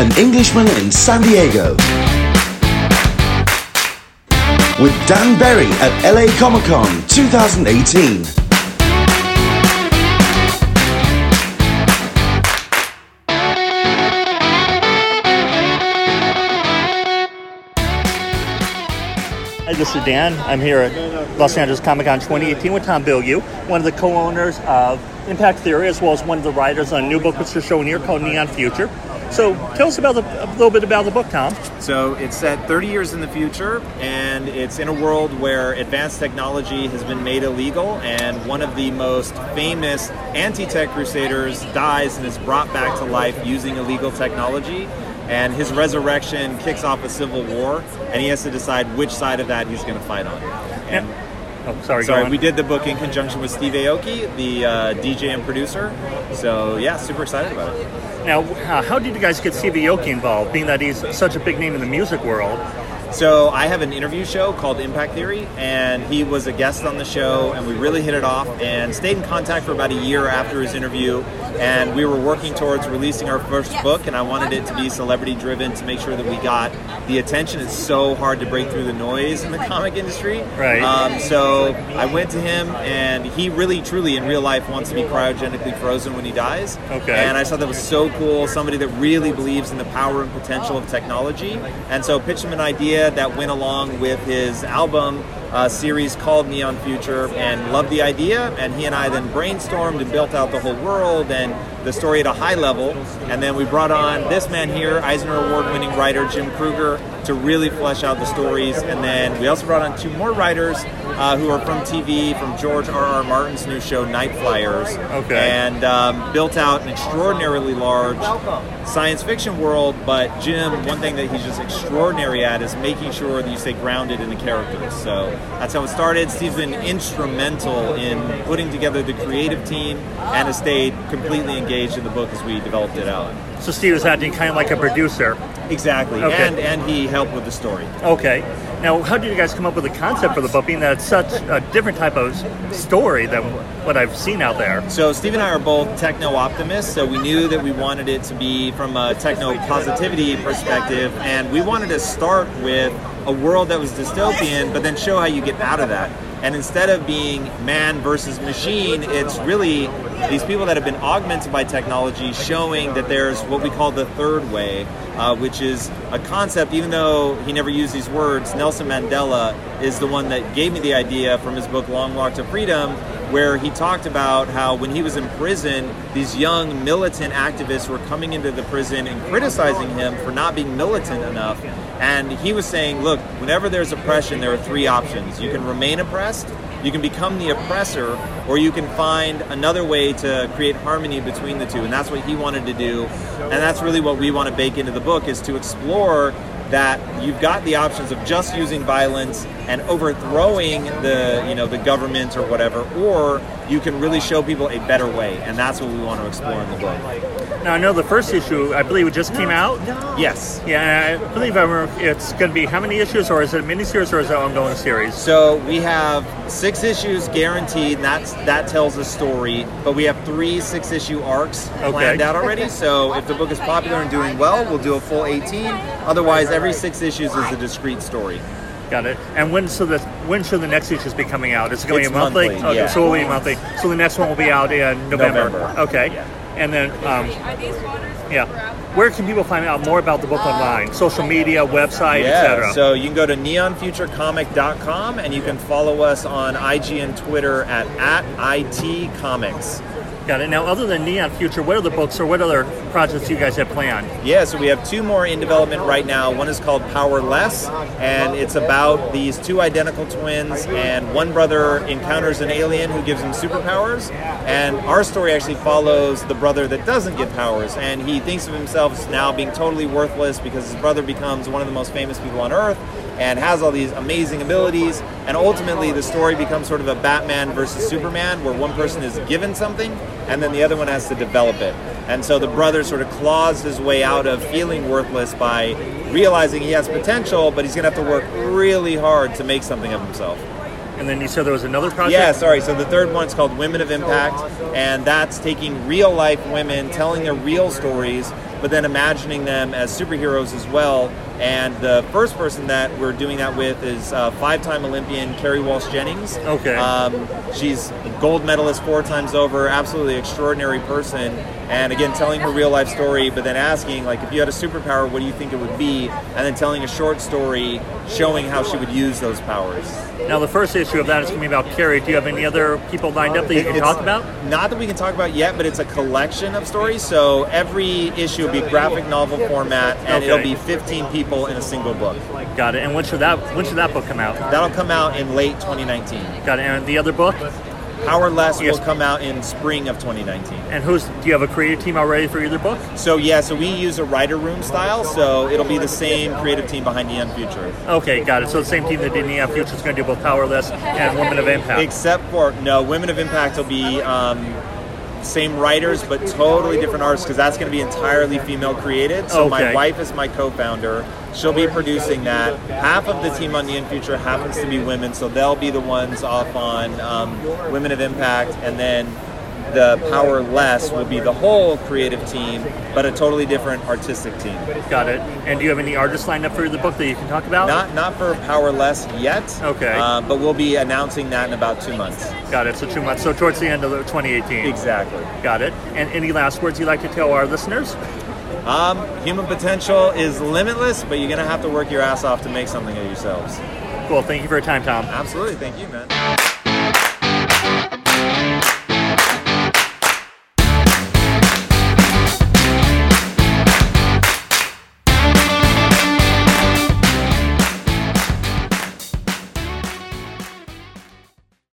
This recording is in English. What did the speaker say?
An Englishman in San Diego. With Dan Berry at LA Comic Con 2018. Hi, this is Dan. I'm here at Los Angeles Comic Con 2018 with Tom Bilyeu, one of the co-owners of Impact Theory, as well as one of the writers on a new book which is shown here called Neon Future. So, tell us about the, a little bit about the book, Tom. So it's set 30 years in the future, and it's in a world where advanced technology has been made illegal, and one of the most famous anti-tech crusaders dies and is brought back to life using illegal technology. And his resurrection kicks off a civil war, and he has to decide which side of that he's going to fight on. And Oh, sorry, Sorry, we did the book in conjunction with Steve Aoki, the uh, DJ and producer. So yeah, super excited about it. Now, uh, how did you guys get Steve Aoki involved, being that he's such a big name in the music world? So I have an interview show called Impact Theory, and he was a guest on the show, and we really hit it off, and stayed in contact for about a year after his interview, and we were working towards releasing our first book, and I wanted it to be celebrity driven to make sure that we got the attention. It's so hard to break through the noise in the comic industry, Right. Um, so I went to him, and he really, truly, in real life, wants to be cryogenically frozen when he dies. Okay. And I thought that was so cool. Somebody that really believes in the power and potential of technology, and so pitched him an idea that went along with his album uh, series called Neon Future, and loved the idea. And he and I then brainstormed and built out the whole world and the story at a high level. And then we brought on this man here, Eisner Award-winning writer Jim Krueger, to really flesh out the stories. And then we also brought on two more writers uh, who are from TV, from George R. R. Martin's new show Nightflyers, Okay. and um, built out an extraordinarily large science fiction world. But Jim, one thing that he's just extraordinary at is making sure that you stay grounded in the characters. So that's how it started. Steve's been instrumental in putting together the creative team and has stayed completely engaged in the book as we developed it out. So Steve is acting kind of like a producer. Exactly, Okay. and and he helped with the story. Okay. Now, how did you guys come up with the concept for the book, being that it's such a different type of story than what I've seen out there? So Steve and I are both techno optimists, so we knew that we wanted it to be from a techno positivity perspective, and we wanted to start with a world that was dystopian, but then show how you get out of that. And instead of being man versus machine, it's really these people that have been augmented by technology showing that there's what we call the third way, uh, which is a concept, even though he never used these words, Nelson Mandela is the one that gave me the idea from his book Long Walk to Freedom, where he talked about how when he was in prison, these young militant activists were coming into the prison and criticizing him for not being militant enough. And he was saying, look, whenever there's oppression, there are three options. You can remain oppressed, you can become the oppressor, or you can find another way to create harmony between the two. And that's what he wanted to do. And that's really what we want to bake into the book is to explore that you've got the options of just using violence and overthrowing the you know the government or whatever or you can really show people a better way and that's what we want to explore in the book Now, I know the first issue, I believe it just came out. yes Yeah, I believe I remember it's going to be how many issues, or is it a miniseries, or is it an ongoing series? so we have six issues guaranteed and that's that tells a story but we have three six issue arcs Okay. planned out already so if the book is popular and doing well we'll do a full 18 otherwise every six issues is a discrete story Got it. And when so the when should the next issues be coming out? Is it going to be a monthly? monthly, okay, yeah. so it'll be monthly. So the next one will be out in November. November. Okay. And then, um, yeah, where can people find out more about the book online? Social media, website, etc. Yeah, so you can go to neonfuturecomic.com and you can follow us on IG and Twitter at, at ITComics. Got it. Now, other than Neon Future, what other books or what other projects do you guys have planned? Yeah, so we have two more in development right now. One is called Powerless, and it's about these two identical twins, and one brother encounters an alien who gives him superpowers. And our story actually follows the brother that doesn't get powers, and he thinks of himself as now being totally worthless because his brother becomes one of the most famous people on Earth and has all these amazing abilities. And ultimately, the story becomes sort of a Batman versus Superman, where one person is given something and then the other one has to develop it. And so the brother sort of claws his way out of feeling worthless by realizing he has potential, but he's going to have to work really hard to make something of himself. And then you said there was another project. Yeah, sorry. So the third one's called Women of Impact, and that's taking real life women, telling their real stories, but then imagining them as superheroes as well. And the first person that we're doing that with is uh, five-time Olympian Kerri Walsh Jennings. Okay. Um, she's a gold medalist four times over, absolutely extraordinary person. And again, telling her real life story, but then asking, like, if you had a superpower, what do you think it would be? And then telling a short story showing how she would use those powers. Now, the first issue of that is going to be about Carrie. Do you have any other people lined up that you can It's talk about? Not that we can talk about yet, but it's a collection of stories. So every issue will be graphic novel format, and Okay. it'll be 15 people in a single book. Got it. And when should that when should that book come out? That'll come out in late 2019. Got it. And the other book? Powerless Yes. will come out in spring of 2019. And who's? Do you have a creative team already for either book? So yeah, so we use a writer room style, so it'll be the same creative team behind Neon Future, Okay, got it. So the same team that did Neon Future is going to do both Powerless and Women of Impact. except for no Women of Impact will be. Um, same writers, but totally different artists because that's going to be entirely female created. So my wife is my co-founder. She'll be producing that. Half of the team on Neon Future happens to be women, so they'll be the ones off on um, Women of Impact, and then the Powerless will be the whole creative team, but a totally different artistic team. Got it. And do you have any artists lined up for the book that you can talk about? Not not for Powerless yet. Okay. Uh, but we'll be announcing that in about two months. Got it. So two months. So towards the end of 2018. Exactly. Got it. And any last words you'd like to tell our listeners? Um, human potential is limitless, but you're gonna have to work your ass off to make something of yourselves. Cool. Thank you for your time, Tom. Absolutely. Thank you, man.